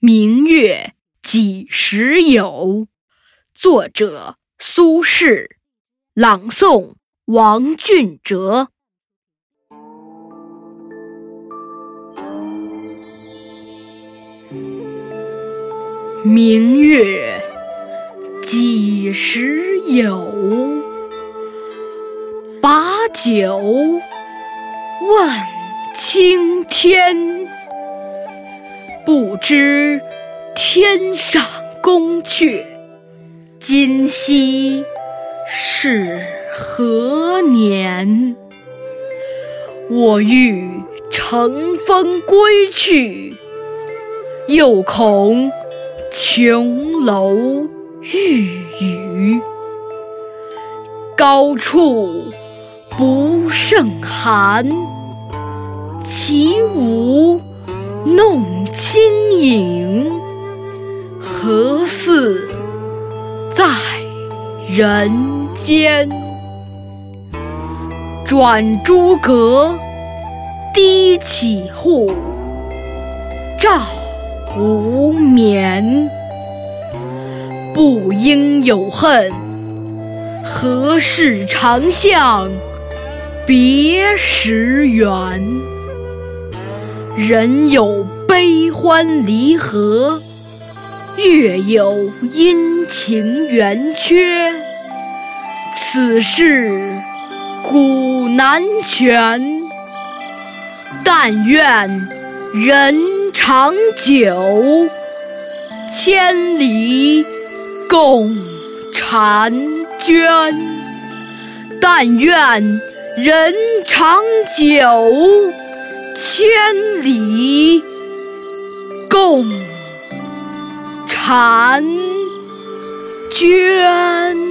明月几时有？作者苏轼，朗诵王俊哲。明月几时有？把酒问青天。不知天上宫阙，今夕是何年？我欲乘风归去，又恐琼楼玉宇，高处不胜寒。起舞弄。清影何似在人间？转朱阁，低绮户，照无眠。不应有恨，何事长向别时圆？人有。悲欢离合，月有阴晴圆缺，此事古难全。但愿人长久，千里共婵娟。但愿人长久，千里。共婵娟。